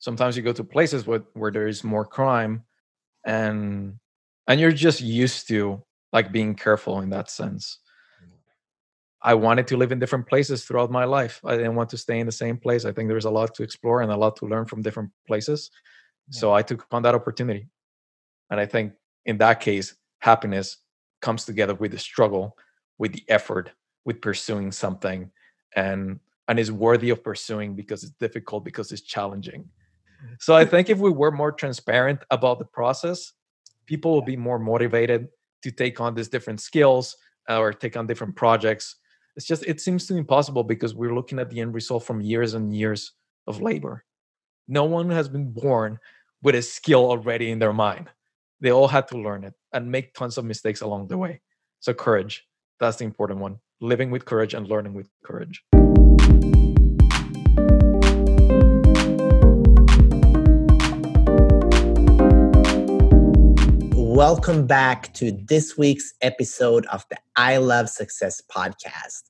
sometimes you go to places where, where there is more crime and and you're just used to like being careful in that sense. I wanted to live in different places throughout my life. I didn't want to stay in the same place. I think there's a lot to explore and a lot to learn from different places. Yeah. so i took on that opportunity. And i think in that case happiness comes together with the struggle with the effort with pursuing something and and is worthy of pursuing because it's difficult because it's challenging so i think if we were more transparent about the process people will be more motivated to take on these different skills uh, or take on different projects. It's just it seems too impossible because we're looking at the end result from years and years of labor. No one has been born with a skill already in their mind. They all had to learn it and make tons of mistakes along the way. So courage that's the important one. Living with courage and learning with courage Welcome back to this week's episode of the I Love Success podcast.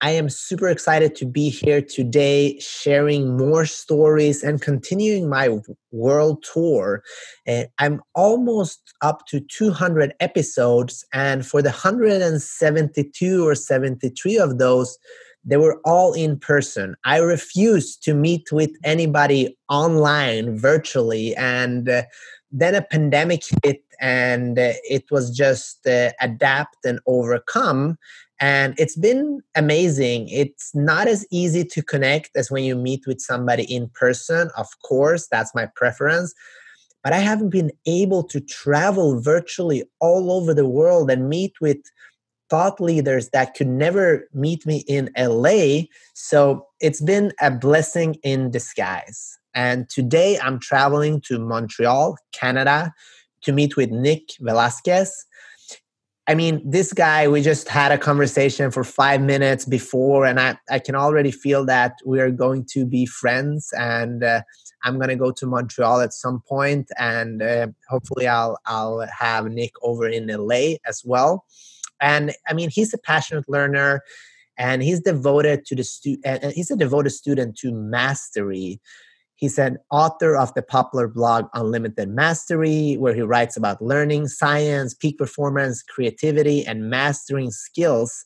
I am super excited to be here today sharing more stories and continuing my world tour. And I'm almost up to 200 episodes, and for the 172 or 73 of those, they were all in person. I refused to meet with anybody online virtually, and uh, then a pandemic hit and uh, it was just uh, adapt and overcome and it's been amazing it's not as easy to connect as when you meet with somebody in person of course that's my preference but i haven't been able to travel virtually all over the world and meet with thought leaders that could never meet me in LA. So it's been a blessing in disguise. And today I'm traveling to Montreal, Canada, to meet with Nick Velasquez. I mean, this guy, we just had a conversation for five minutes before, and I, I can already feel that we are going to be friends. And uh, I'm going to go to Montreal at some point, and uh, hopefully, I'll, I'll have Nick over in LA as well. And I mean, he's a passionate learner and he's devoted to the stu- and he's a devoted student to mastery He's an author of the popular blog Unlimited Mastery, where he writes about learning, science, peak performance, creativity, and mastering skills.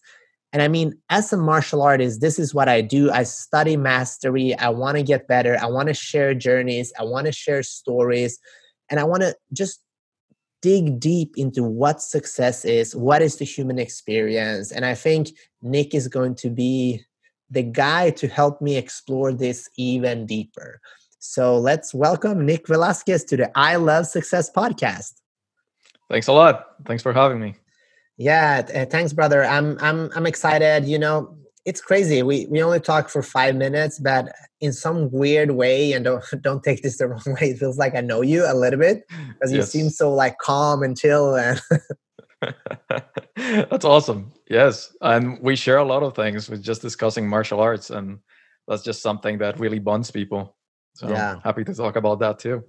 And I mean, as a martial artist, this is what I do. I study mastery. I want to get better. I want to share journeys. I want to share stories. And I want to just dig deep into what success is, what is the human experience. And I think Nick is going to be the guy to help me explore this even deeper. So let's welcome Nick Velasquez to the I Love Success podcast. Thanks a lot. Thanks for having me. Yeah, uh, thanks, brother. I'm I'm I'm excited. You know, it's crazy. We we only talk for five minutes, but in some weird way, and don't don't take this the wrong way. It feels like I know you a little bit because yes. you seem so like calm and chill and. that's awesome. Yes, and we share a lot of things with just discussing martial arts, and that's just something that really bonds people. So yeah. happy to talk about that too.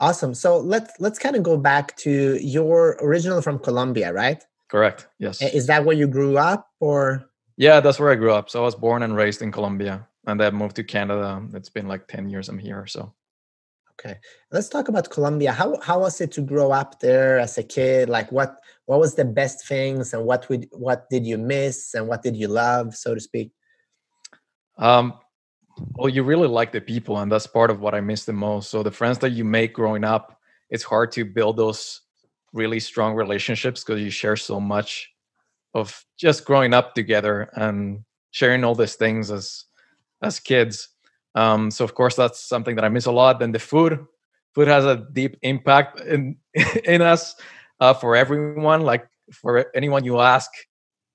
Awesome. So let's let's kind of go back to your original from Colombia, right? Correct. Yes. Is that where you grew up or Yeah, that's where I grew up. So I was born and raised in Colombia and then moved to Canada. It's been like 10 years I'm here so. Okay. Let's talk about Colombia. How how was it to grow up there as a kid? Like what what was the best things and what would what did you miss and what did you love, so to speak? Um well, you really like the people, and that's part of what I miss the most. So the friends that you make growing up, it's hard to build those really strong relationships because you share so much of just growing up together and sharing all these things as as kids. Um, so of course that's something that I miss a lot. Then the food, food has a deep impact in in us uh, for everyone. Like for anyone you ask,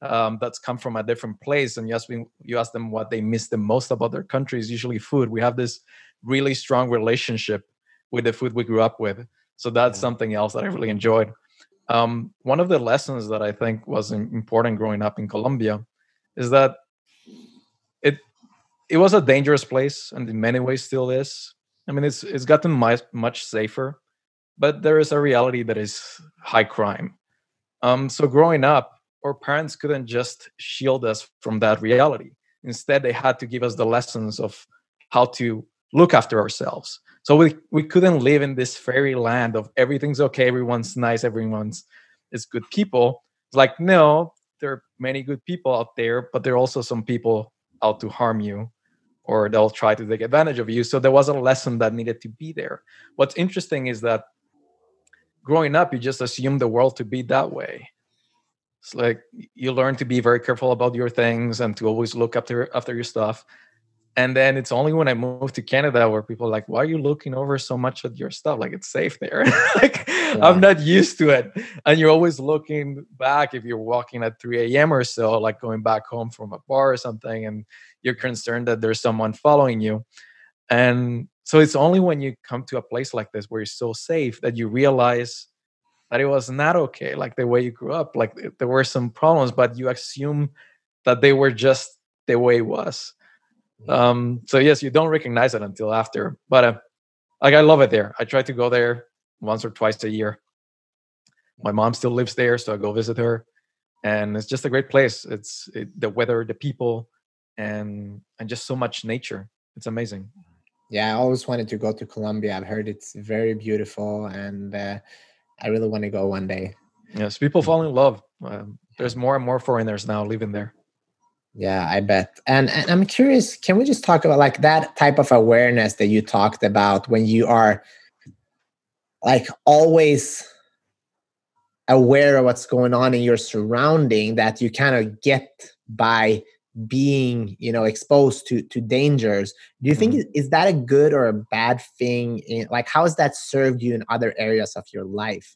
um, that's come from a different place. And you ask, me, you ask them what they miss the most about their country is usually food. We have this really strong relationship with the food we grew up with. So that's yeah. something else that i really enjoyed. Um, one of the lessons that i think was important growing up in colombia is that it it was a dangerous place and in many ways still is. I mean it's it's gotten much much safer but there is a reality that is high crime. Um, so growing up our parents couldn't just shield us from that reality. Instead, they had to give us the lessons of how to look after ourselves, So we we couldn't live in this fairy land of everything's okay, everyone's nice, everyone's is good people. It's like no, there are many good people out there, but there are also some people out to harm you or they'll try to take advantage of you. So there was a lesson that needed to be there. What's interesting is that growing up, you just assume the world to be that way. It's like you learn to be very careful about your things and to always look after after your stuff. And then it's only when I moved to Canada where people are like, why are you looking over so much at your stuff? Like it's safe there. like yeah. I'm not used to it. And you're always looking back if you're walking at 3 a.m. or so, like going back home from a bar or something, and you're concerned that there's someone following you. And so it's only when you come to a place like this where you're so safe that you realize that it was not okay, like the way you grew up. Like there were some problems, but you assume that they were just the way it was. Um, so yes, you don't recognize it until after. But uh, like I love it there. I try to go there once or twice a year. My mom still lives there, so I go visit her, and it's just a great place. It's it, the weather, the people, and and just so much nature. It's amazing. Yeah, I always wanted to go to Colombia. I've heard it's very beautiful, and uh, I really want to go one day. Yes, people fall in love. Um, there's more and more foreigners now living there. Yeah, I bet. And, and I'm curious, can we just talk about like that type of awareness that you talked about when you are like always aware of what's going on in your surrounding that you kind of get by being you know exposed to to dangers do you think mm-hmm. is that a good or a bad thing in, like how has that served you in other areas of your life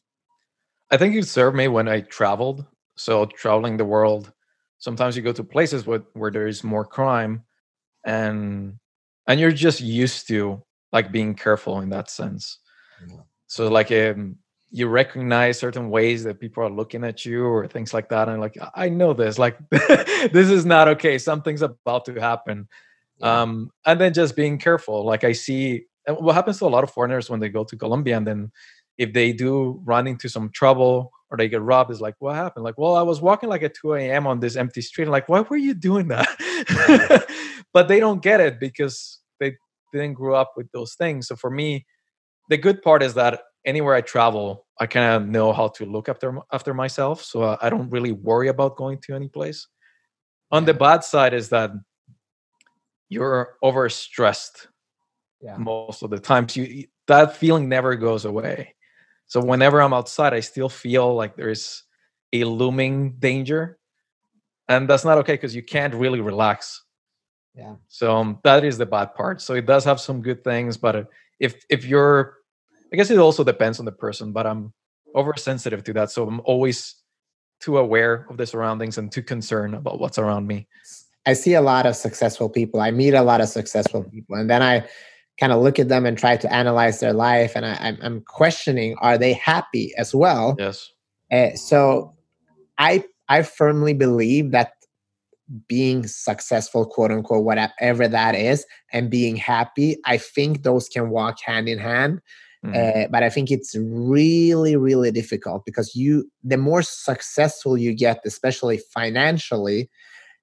i think it served me when i traveled so traveling the world sometimes you go to places where, where there is more crime and and you're just used to like being careful in that sense yeah. so like um, you recognize certain ways that people are looking at you or things like that and like i know this like this is not okay. Something's about to happen. Yeah. um and then just being careful like i see what happens to a lot of foreigners when they go to colombia and then if they do run into some trouble or they get robbed is like what happened? Like well i was walking like at 2 a.m on this empty street. And like why were you doing that? But they don't get it because they didn't grow up with those things. So for me the good part is that anywhere I travel, I kind of know how to look after after myself, so uh, I don't really worry about going to any place. On the bad side is that you're overstressed yeah. most of the times. You that feeling never goes away. So whenever I'm outside, I still feel like there's a looming danger, and that's not okay because you can't really relax. Yeah. So um, that is the bad part. So it does have some good things, but uh, if if you're I guess it also depends on the person, but I'm oversensitive to that. So I'm always too aware of the surroundings and too concerned about what's around me. I see a lot of successful people. I meet a lot of successful people, and then I kind of look at them and try to analyze their life, and I, am questioning: Are they happy as well? Yes. Uh, so, I I firmly believe that being successful, quote unquote, whatever that is, and being happy, I think those can walk hand in hand. Mm-hmm. Uh, but I think it's really, really difficult because you, the more successful you get, especially financially,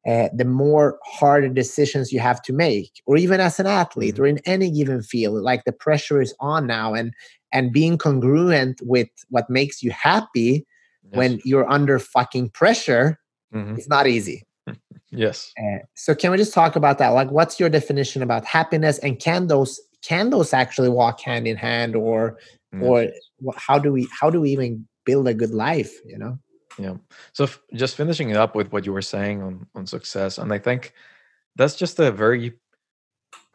uh, the more harder decisions you have to make, or even as an athlete mm-hmm. or in any given field, like the pressure is on now, and and being congruent with what makes you happy yes. when you're under fucking pressure, mm-hmm. it's not easy. yes. Uh, so can we just talk about that? Like, what's your definition about happiness, and can those can those actually walk hand in hand or mm. or how do we how do we even build a good life you know? Yeah. So f- just finishing it up with what you were saying on on success and i think that's just a very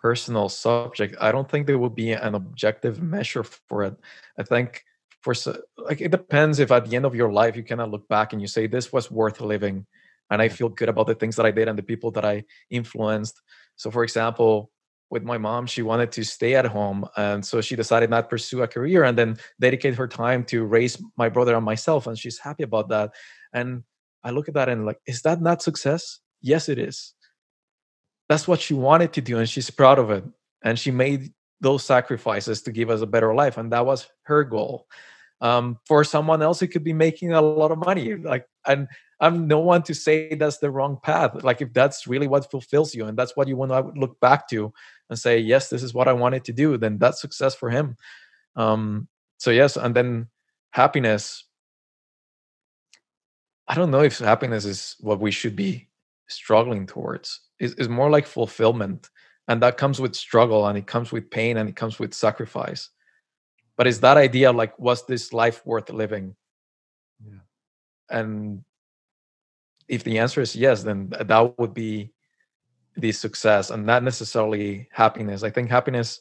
personal subject. I don't think there will be an objective measure for it. I think for like it depends if at the end of your life you cannot look back and you say this was worth living and i feel good about the things that i did and the people that i influenced. So for example with my mom she wanted to stay at home and so she decided not pursue a career and then dedicate her time to raise my brother and myself and she's happy about that. And i look at that and like is that not success? Yes it is. That's what she wanted to do and she's proud of it and she made those sacrifices to give us a better life and that was her goal. Um, for someone else it could be making a lot of money like and i'm no one to say that's the wrong path like if that's really what fulfills you and that's what you want to look back to and say yes this is what i wanted to do then that's success for him. Um so yes and then happiness. I don't know if happiness is what we should be struggling towards. Is, is more like fulfillment and that comes with struggle and it comes with pain and it comes with sacrifice. But is that idea like was this life worth living? Yeah. And if the answer is yes then that would be the success and not necessarily happiness i think happiness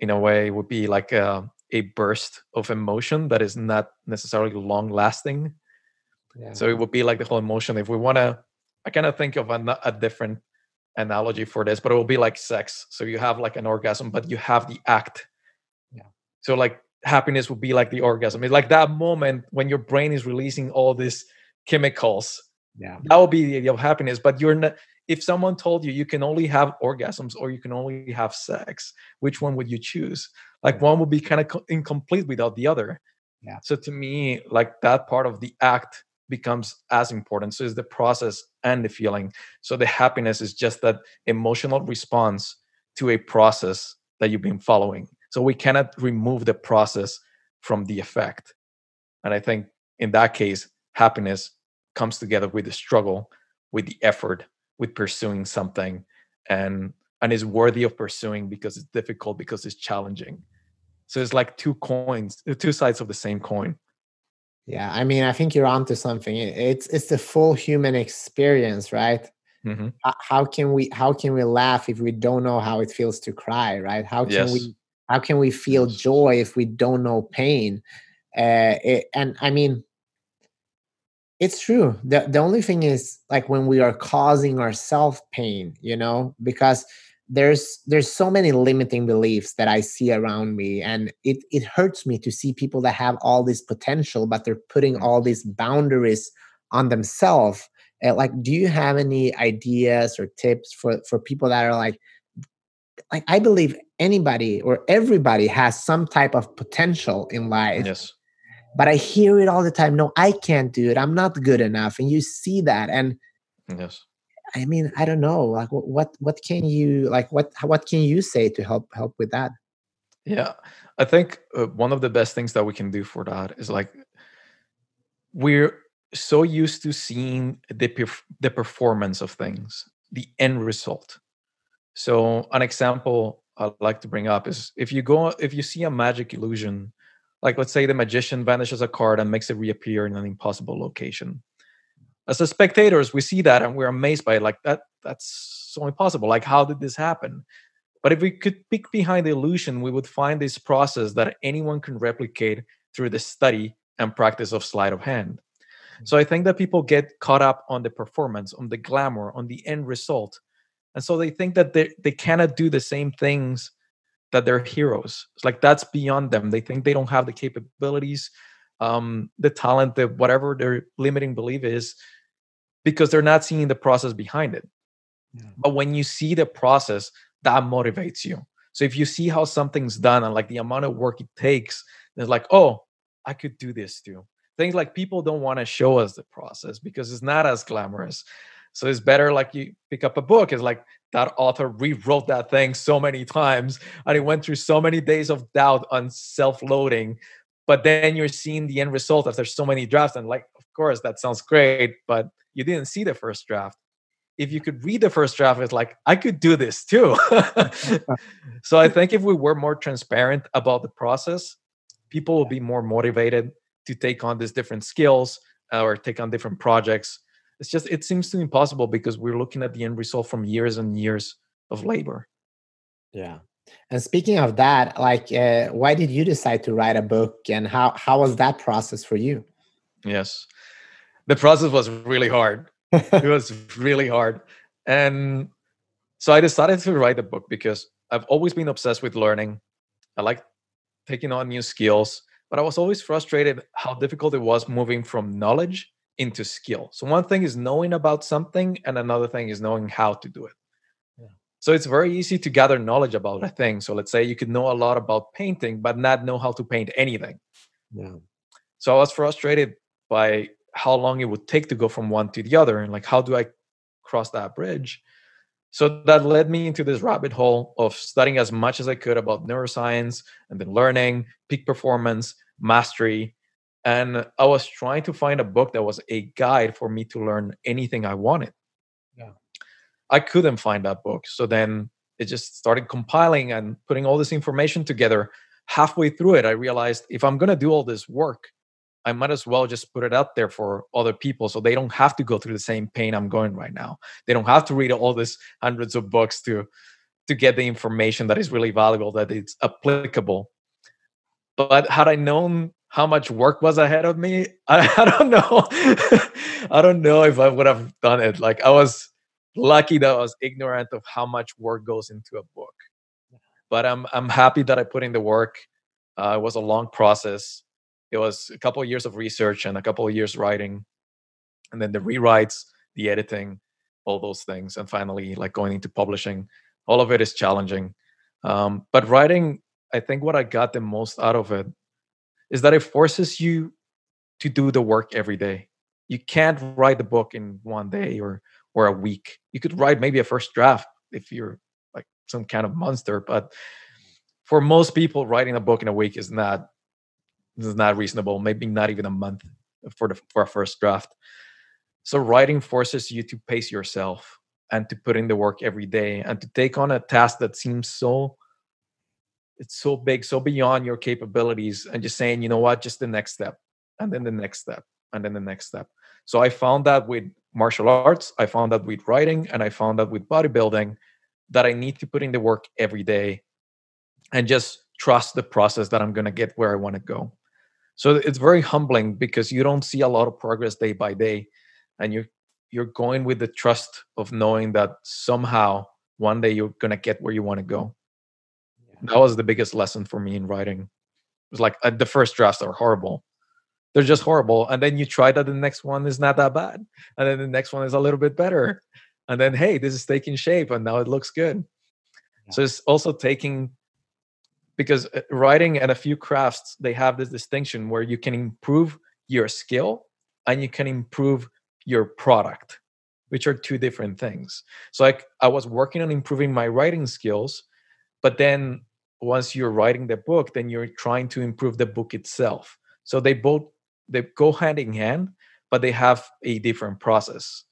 in a way would be like a, a burst of emotion that is not necessarily long lasting yeah. so it would be like the whole emotion if we want to i kind of think of a, a different analogy for this, but it will be like sex. So you have like an orgasm, but you have the act. Yeah. So like happiness would be like the orgasm. It's like that moment when your brain is releasing all these chemicals. Yeah. That will be your happiness. But you're not if someone told you you can only have orgasms or you can only have sex, which one would you choose? Like mm. one would be kind of co- incomplete without the other. Yeah. So to me, like that part of the act becomes as important. So it's the process and the feeling. So the happiness is just that emotional response to a process that you've been following. So we cannot remove the process from the effect. And I think in that case, happiness comes together with the struggle, with the effort, with pursuing something and and is worthy of pursuing because it's difficult, because it's challenging. So it's like two coins, two sides of the same coin. Yeah, I mean, I think you're onto something. It's it's the full human experience, right? Mm-hmm. How can we how can we laugh if we don't know how it feels to cry, right? How can yes. we how can we feel joy if we don't know pain? Uh, it, and I mean, it's true. the The only thing is like when we are causing ourselves pain, you know, because there's there's so many limiting beliefs that i see around me and it it hurts me to see people that have all this potential but they're putting mm. all these boundaries on themselves uh, like do you have any ideas or tips for for people that are like like i believe anybody or everybody has some type of potential in life yes but i hear it all the time no i can't do it i'm not good enough and you see that and yes I mean, I don't know. Like, what what can you like? What what can you say to help help with that? Yeah, I think uh, one of the best things that we can do for that is like we're so used to seeing the perf- the performance of things, the end result. So, an example I'd like to bring up is if you go if you see a magic illusion, like let's say the magician vanishes a card and makes it reappear in an impossible location. As the spectators we see that and we're amazed by it like that that's so impossible. Like how did this happen? But if we could peek behind the illusion we would find this process that anyone can replicate through the study and practice of sleight of hand. So i think that people get caught up on the performance on the glamour on the end result. And so they think that they, they cannot do the same things that they're heroes it's like that's beyond them they think they don't have the capabilities um, the talent the whatever their limiting belief is because they're not seeing the process behind it. Yeah. But when you see the process, that motivates you. So if you see how something's done and like the amount of work it takes, it's like, oh, I could do this too. Things like people don't want to show us the process because it's not as glamorous. So it's better like you pick up a book. It's like that author rewrote that thing so many times and it went through so many days of doubt on self-loading. But then you're seeing the end result after so many drafts. And like, of course, that sounds great, but you didn't see the first draft if you could read the first draft it's like i could do this too so i think if we were more transparent about the process people will be more motivated to take on these different skills uh, or take on different projects it's just it seems too impossible because we're looking at the end result from years and years of labor yeah and speaking of that like uh, why did you decide to write a book and how how was that process for you yes the process was really hard. it was really hard. And so I decided to write a book because I've always been obsessed with learning. I like taking on new skills, but I was always frustrated how difficult it was moving from knowledge into skill. So one thing is knowing about something, and another thing is knowing how to do it. Yeah. So it's very easy to gather knowledge about a thing. So let's say you could know a lot about painting, but not know how to paint anything. Yeah. So I was frustrated by how long it would take to go from one to the other and like how do i cross that bridge so that led me into this rabbit hole of studying as much as I could about neuroscience and then learning, peak performance, mastery. And I was trying to find a book that was a guide for me to learn anything I wanted. Yeah. I couldn't find that book. So then it just started compiling and putting all this information together. Halfway through it, I realized if I'm going to do all this work, I might as well just put it out there for other people so they don't have to go through the same pain I'm going right now. They don't have to read all these hundreds of books to to get the information that is really valuable, that it's applicable. But had I known how much work was ahead of me, I, I don't know. I don't know if I would have done it. Like I was lucky that I was ignorant of how much work goes into a book. But I'm I'm happy that I put in the work. Uh, it was a long process it was a couple of years of research and a couple of years writing and then the rewrites the editing all those things and finally like going into publishing all of it is challenging um, but writing i think what i got the most out of it is that it forces you to do the work every day you can't write the book in one day or or a week you could write maybe a first draft if you're like some kind of monster but for most people writing a book in a week is not is not reasonable. Maybe not even a month for the for a first draft. So writing forces you to pace yourself and to put in the work every day and to take on a task that seems so it's so big, so beyond your capabilities, and just saying, you know what, just the next step, and then the next step, and then the next step. So I found that with martial arts, I found that with writing, and I found that with bodybuilding, that I need to put in the work every day and just trust the process that I'm going to get where I want to go so it's very humbling because you don't see a lot of progress day by day and you're you're going with the trust of knowing that somehow one day you're going to get where you want to go. That was the biggest lesson for me in writing. It was like uh, the first drafts are horrible. They're just horrible and then you try that the next one is not that bad and then the next one is a little bit better and then hey this is taking shape and now it looks good. Yeah. so it's also taking because uh, writing and a few crafts they have this distinction where you can improve your skill and you can improve your product which are two different things. So like i was working on improving my writing skills but then once you're writing the book then you're trying to improve the book itself so they both they go hand in hand but they have a different process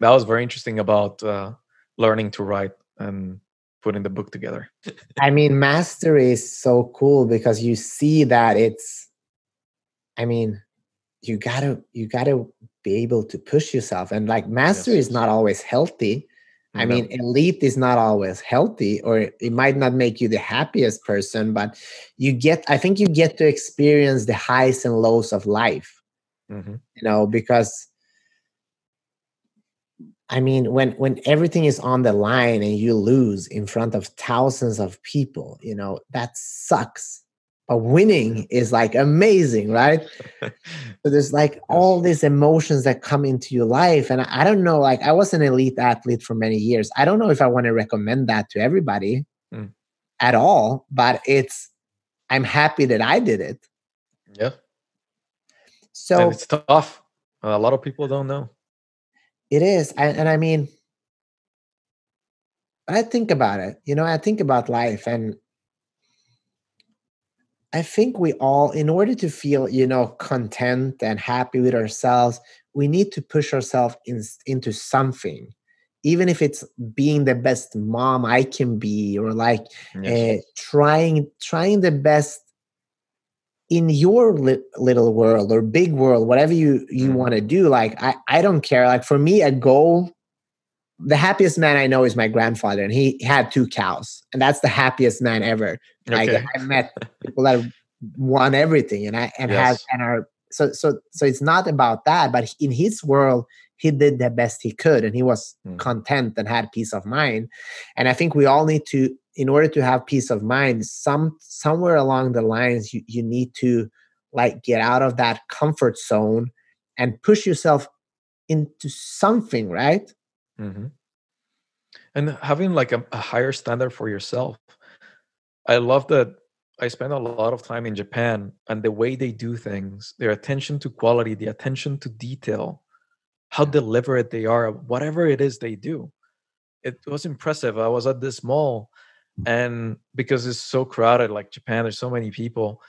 that was very interesting about uh, learning to write and putting the book together. I mean, mastery is so cool because you see that it's, I mean, you gotta you gotta be able to push yourself, and like mastery yes. is not always healthy. I mean, elite is not always healthy, or it might not make you the happiest person, but you get, I think you get to experience the highs and lows of life, mm-hmm. you know, because I mean, when when everything is on the line and you lose in front of thousands of people, you know that sucks. But winning is like amazing, right? so there's like all these emotions that come into your life, and I don't know. Like I was an elite athlete for many years. I don't know if I want to recommend that to everybody mm. at all, but it's. I'm happy that I did it. Yeah. So and it's tough. A lot of people don't know. It is. And, and I mean, I think about it, you know, I think about life and I think we all, in order to feel, you know, content and happy with ourselves, we need to push ourselves in, into something, even if it's being the best mom I can be, or like yes. uh, trying trying the best in your li- little world or big world whatever you you mm. want to do like i i don't care like for me a goal the happiest man i know is my grandfather and he had two cows and that's the happiest man ever okay. like i met people that won everything and i and yes. has and are so so so it's not about that but in his world he did the best he could and he was mm. content and had peace of mind and i think we all need to in order to have peace of mind some somewhere along the lines you, you need to like get out of that comfort zone and push yourself into something right mm-hmm. and having like a, a higher standard for yourself i love that i spend a lot of time in japan and the way they do things their attention to quality the attention to detail how deliberate they are whatever it is they do it was impressive. I was at this mall, and because it's so crowded, like Japan, there's so many people,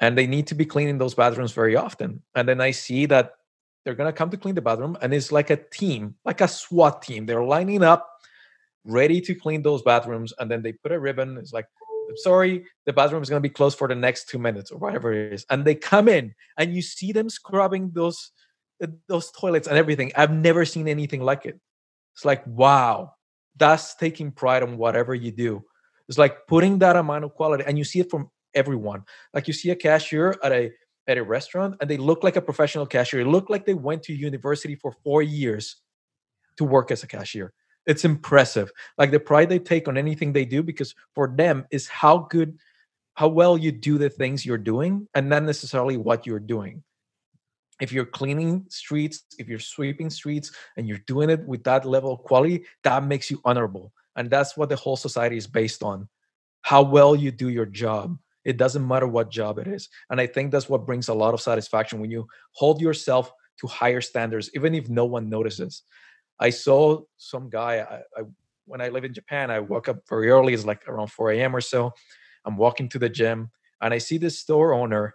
and they need to be cleaning those bathrooms very often. And then I see that they're gonna come to clean the bathroom, and it's like a team, like a SWAT team. They're lining up, ready to clean those bathrooms, and then they put a ribbon. It's like sorry, the bathroom is going to be closed for the next two minutes or whatever it is. And they come in and you see them scrubbing those uh, those toilets and everything. I've never seen anything like it. It's like, wow, that's taking pride on whatever you do. It's like putting that amount of quality, and you see it from everyone. Like you see a cashier at a at a restaurant, and they look like a professional cashier. It looked like they went to university for four years to work as a cashier. It's impressive. Like the pride they take on anything they do because for them is how good how well you do the things you're doing and not necessarily what you're doing. If you're cleaning streets if you're sweeping streets and you're doing it with that level of quality that makes you honorable. And that's what the whole society is based on how well you do your job it doesn't matter what job it is and i think that's what brings a lot of satisfaction when you hold yourself to higher standards even if no one notices I saw some guy. I, I, when I live in Japan, I woke up very early. It's like around 4 a.m. or so. I'm walking to the gym, and I see this store owner.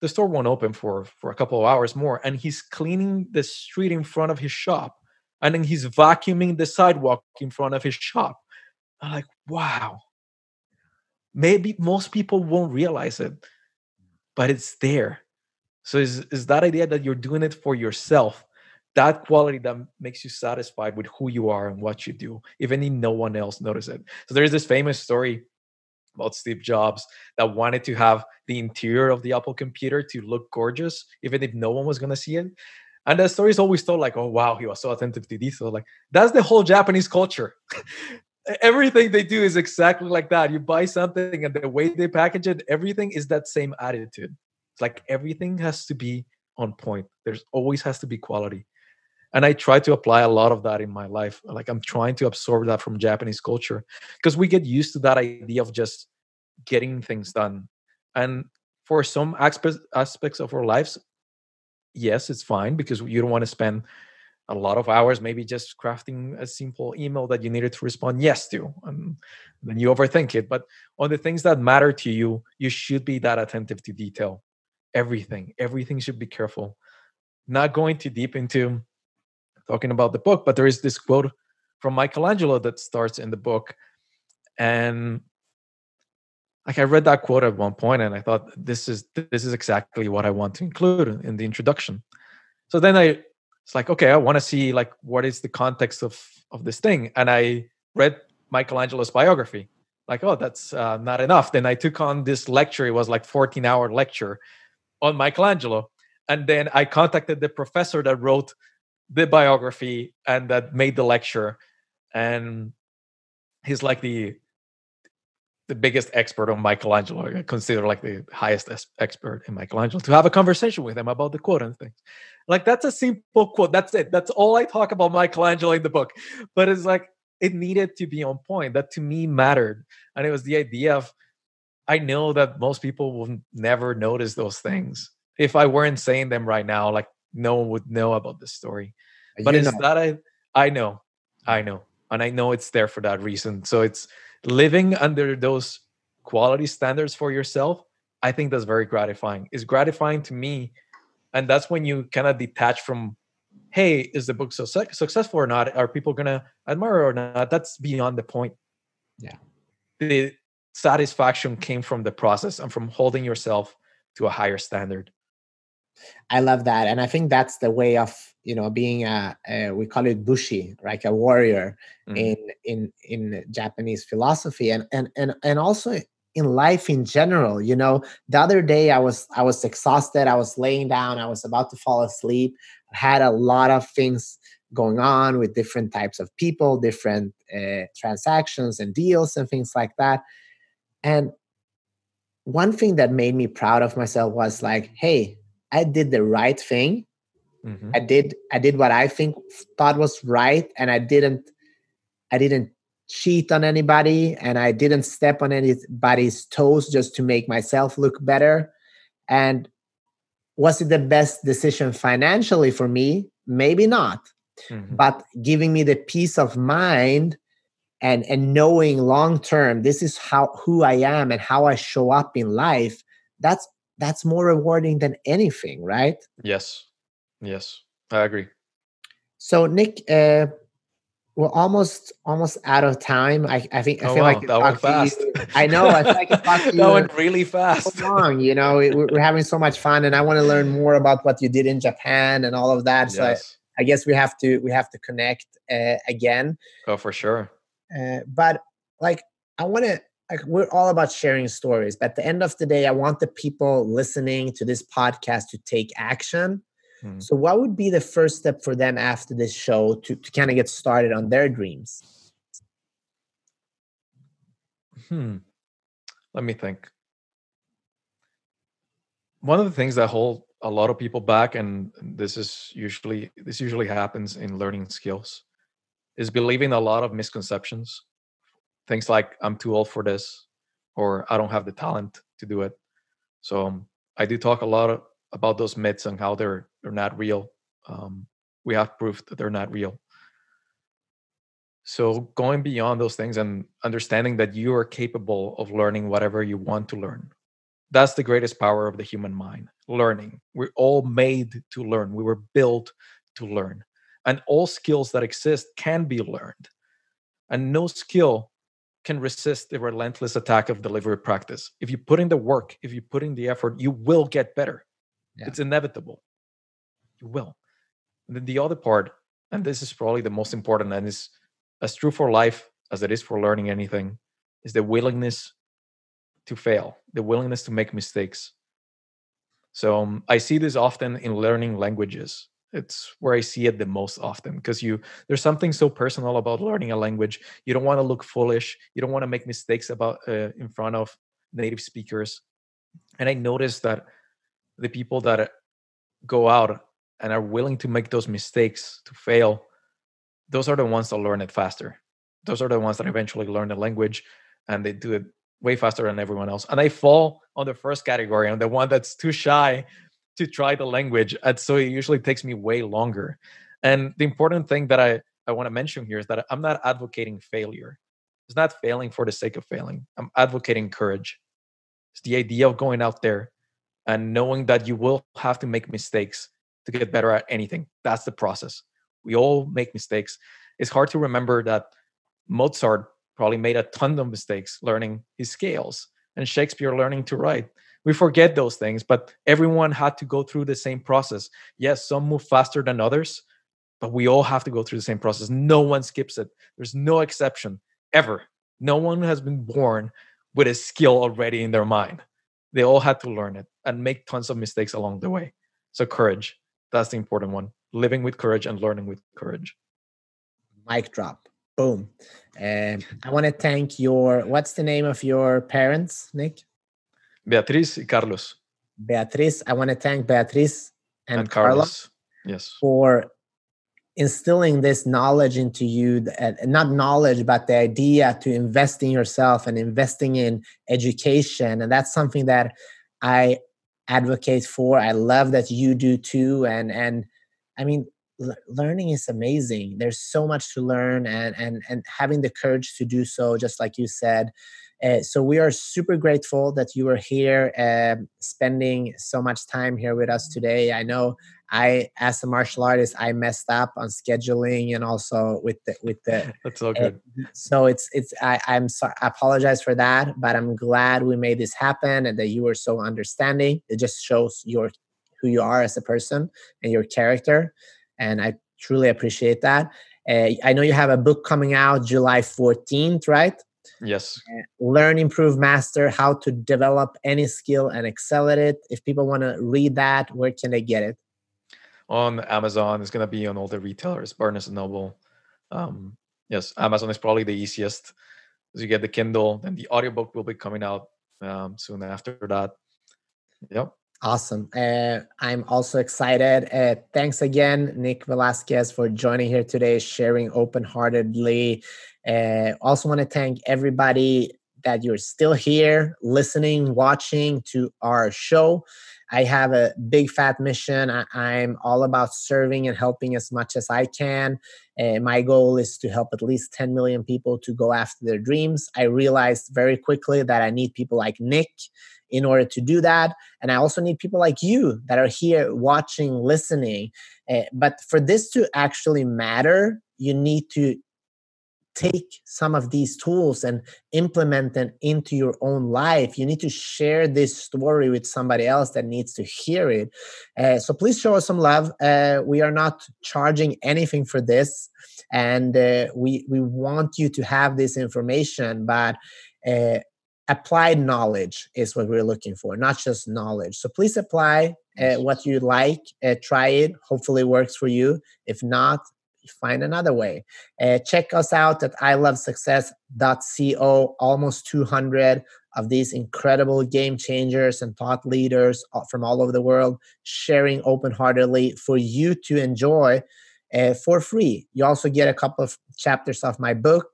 The store won't open for for a couple of hours more, and he's cleaning the street in front of his shop, and then he's vacuuming the sidewalk in front of his shop. I'm like, wow. Maybe most people won't realize it, but it's there. So is is that idea that you're doing it for yourself that quality that makes you satisfied with who you are and what you do, even if no one else notices it. So there's this famous story about Steve Jobs that wanted to have the interior of the Apple computer to look gorgeous, even if no one was going to see it. And the story is always told like, oh, wow, he was so attentive to detail. Like, that's the whole Japanese culture. everything they do is exactly like that. You buy something and the way they package it, everything is that same attitude. It's like everything has to be on point. There's always has to be quality and i try to apply a lot of that in my life like i'm trying to absorb that from japanese culture because we get used to that idea of just getting things done and for some aspects aspects of our lives yes it's fine because you don't want to spend a lot of hours maybe just crafting a simple email that you needed to respond yes to and then you overthink it but on the things that matter to you you should be that attentive to detail everything everything should be careful not going too deep into talking about the book, but there is this quote from Michelangelo that starts in the book. And like I read that quote at one point and I thought this is this is exactly what I want to include in the introduction. So then I it's like, okay, I want to see like what is the context of of this thing. And I read Michelangelo's biography. Like, oh, that's uh, not enough. Then I took on this lecture. It was like 14 hour lecture on Michelangelo. And then I contacted the professor that wrote the biography and that made the lecture and he's like the the biggest expert on Michelangelo, I consider like the highest expert in Michelangelo, to have a conversation with him about the quote and things. Like that's a simple quote. That's it. That's all I talk about Michelangelo in the book. But it's like it needed to be on point. That to me mattered. And it was the idea of I know that most people will never notice those things. If I weren't saying them right now, like no one would know about this story. But you it's know. that I I know, I know, and I know it's there for that reason. So it's living under those quality standards for yourself. I think that's very gratifying. It's gratifying to me, and that's when you kind of detach from, hey, is the book so su- successful or not? Are people gonna admire or not? That's beyond the point. Yeah, the satisfaction came from the process and from holding yourself to a higher standard. I love that, and I think that's the way of you know being a, a we call it bushi, like a warrior mm-hmm. in in in Japanese philosophy, and and and and also in life in general. You know, the other day I was I was exhausted. I was laying down. I was about to fall asleep. I had a lot of things going on with different types of people, different uh, transactions and deals and things like that. And one thing that made me proud of myself was like, hey, I did the right thing. Mm-hmm. I did I did what I think thought was right, and I didn't I didn't cheat on anybody, and I didn't step on anybody's toes just to make myself look better. And was it the best decision financially for me? Maybe not. mm-hmm. but giving me the peace of mind and and knowing long term this is how who i am and how i show up in life that's that's more rewarding than anything right yes yes i agree so nick uh we're almost almost out of time. I, I think I oh, feel wow, like that went fast. I know. I feel like that went really fast. So long, you know. We're, we're, having so much fun, and I want to learn more about what you did in Japan and all of that. So yes. I, I, guess we have to we have to connect uh, again. Oh, for sure. Uh, but like, I want to. Like, we're all about sharing stories, but at the end of the day, I want the people listening to this podcast to take action Hmm. So, what would be the first step for them after this show to, to kind of get started on their dreams? Hmm. Let me think. One of the things that hold a lot of people back, and this is usually this usually happens in learning skills, is believing a lot of misconceptions. Things like I'm too old for this, or I don't have the talent to do it. So um, I do talk a lot of, about those myths and how they're they're not real. Um, we have proof that they're not real. So going beyond those things and understanding that you are capable of learning whatever you want to learn. That's the greatest power of the human mind. Learning. We're all made to learn. We were built to learn. And all skills that exist can be learned. And no skill can resist the relentless attack of deliberate practice. If you put in the work, if you put in the effort, you will get better. Yeah. It's inevitable. You will. And then the other part, and this is probably the most important, and is as true for life as it is for learning anything, is the willingness to fail, the willingness to make mistakes. So um, I see this often in learning languages. It's where I see it the most often because you there's something so personal about learning a language. You don't want to look foolish. You don't want to make mistakes about uh, in front of native speakers. And I noticed that the people that go out and are willing to make those mistakes to fail those are the ones that learn it faster. Those are the ones that eventually learn the language and they do it way faster than everyone else. And i fall on the first category i'm the one that's too shy to try the language and so it usually takes me way longer. And the important thing that i i want to mention here is that i'm not advocating failure. It's not failing for the sake of failing. I'm advocating courage. It's the idea of going out there and knowing that you will have to make mistakes to get better at anything. That's the process. We all make mistakes. It's hard to remember that Mozart probably made a ton of mistakes learning his scales and Shakespeare learning to write. We forget those things, but everyone had to go through the same process. Yes, some move faster than others, but we all have to go through the same process. No one skips it. There's no exception ever. No one has been born with a skill already in their mind. They all had to learn it and make tons of mistakes along the way. So, courage that's the important one. Living with courage and learning with courage. Mic drop. Boom. And I want to thank your, what's the name of your parents, Nick? Beatriz and Carlos. Beatriz. I want to thank Beatriz and, and Carlos. Carlos. Yes. For instilling this knowledge into you uh, not knowledge but the idea to invest in yourself and investing in education and that's something that i advocate for. I love that you do too and and i mean l- learning is amazing. There's so much to learn and and and having the courage to do so just like you said uh, so we are super grateful that you are here uh, spending so much time here with us today i know I, as a martial artist, I messed up on scheduling and also with the with the. That's all good. Uh, so it's it's I I'm sorry. I apologize for that, but I'm glad we made this happen and that you were so understanding. It just shows your who you are as a person and your character, and I truly appreciate that. Uh, I know you have a book coming out July 14th, right? Yes. Learn, improve, master how to develop any skill and excel at it. If people want to read that, where can they get it? on Amazon. It's gonna be on all the retailers, Barnes and Noble. Um, yes, Amazon is probably the easiest. As you get the Kindle, then the audiobook will be coming out um, soon after that. Yep. Awesome. Uh, I'm also excited. Uh, thanks again, Nick Velasquez, for joining here today, sharing open heartedly. Uh, also, want to thank everybody that you're still here listening, watching to our show. I have a big fat mission. I, am all about serving and helping as much as I can. Uh, my goal is to help at least 10 million people to go after their dreams. I realized very quickly that I need people like Nick in order to do that. And I also need people like you that are here watching, listening. Uh, but for this to actually matter, you need to take some of these tools and implement them into your own life. You need to share this story with somebody else that needs to hear it. Uh, so please show us some love. Uh, we are not charging anything for this and uh, we we want you to have this information but uh, applied knowledge is what we're looking for not just knowledge. So please apply uh, what you like uh, try it. Hopefully it works for you. If not find another way. Uh, check us out at ilovesuccess.co. Almost 200 of these incredible game changers and thought leaders from all over the world sharing open heartedly for you to enjoy uh, for free. You also get a couple of chapters of my book.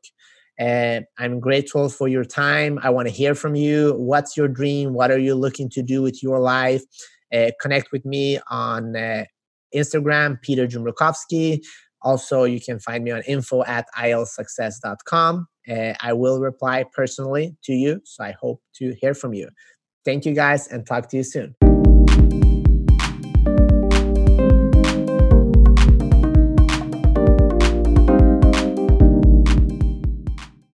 Uh, I'm grateful for your time. I want to hear from you. What's your dream? What are you looking to do with your life? Uh, connect with me on uh, Instagram, Peter Jumrukovski. Also, you can find me on info at ilsuccess.com. Uh, I will reply personally to you. So I hope to hear from you. Thank you guys and talk to you soon.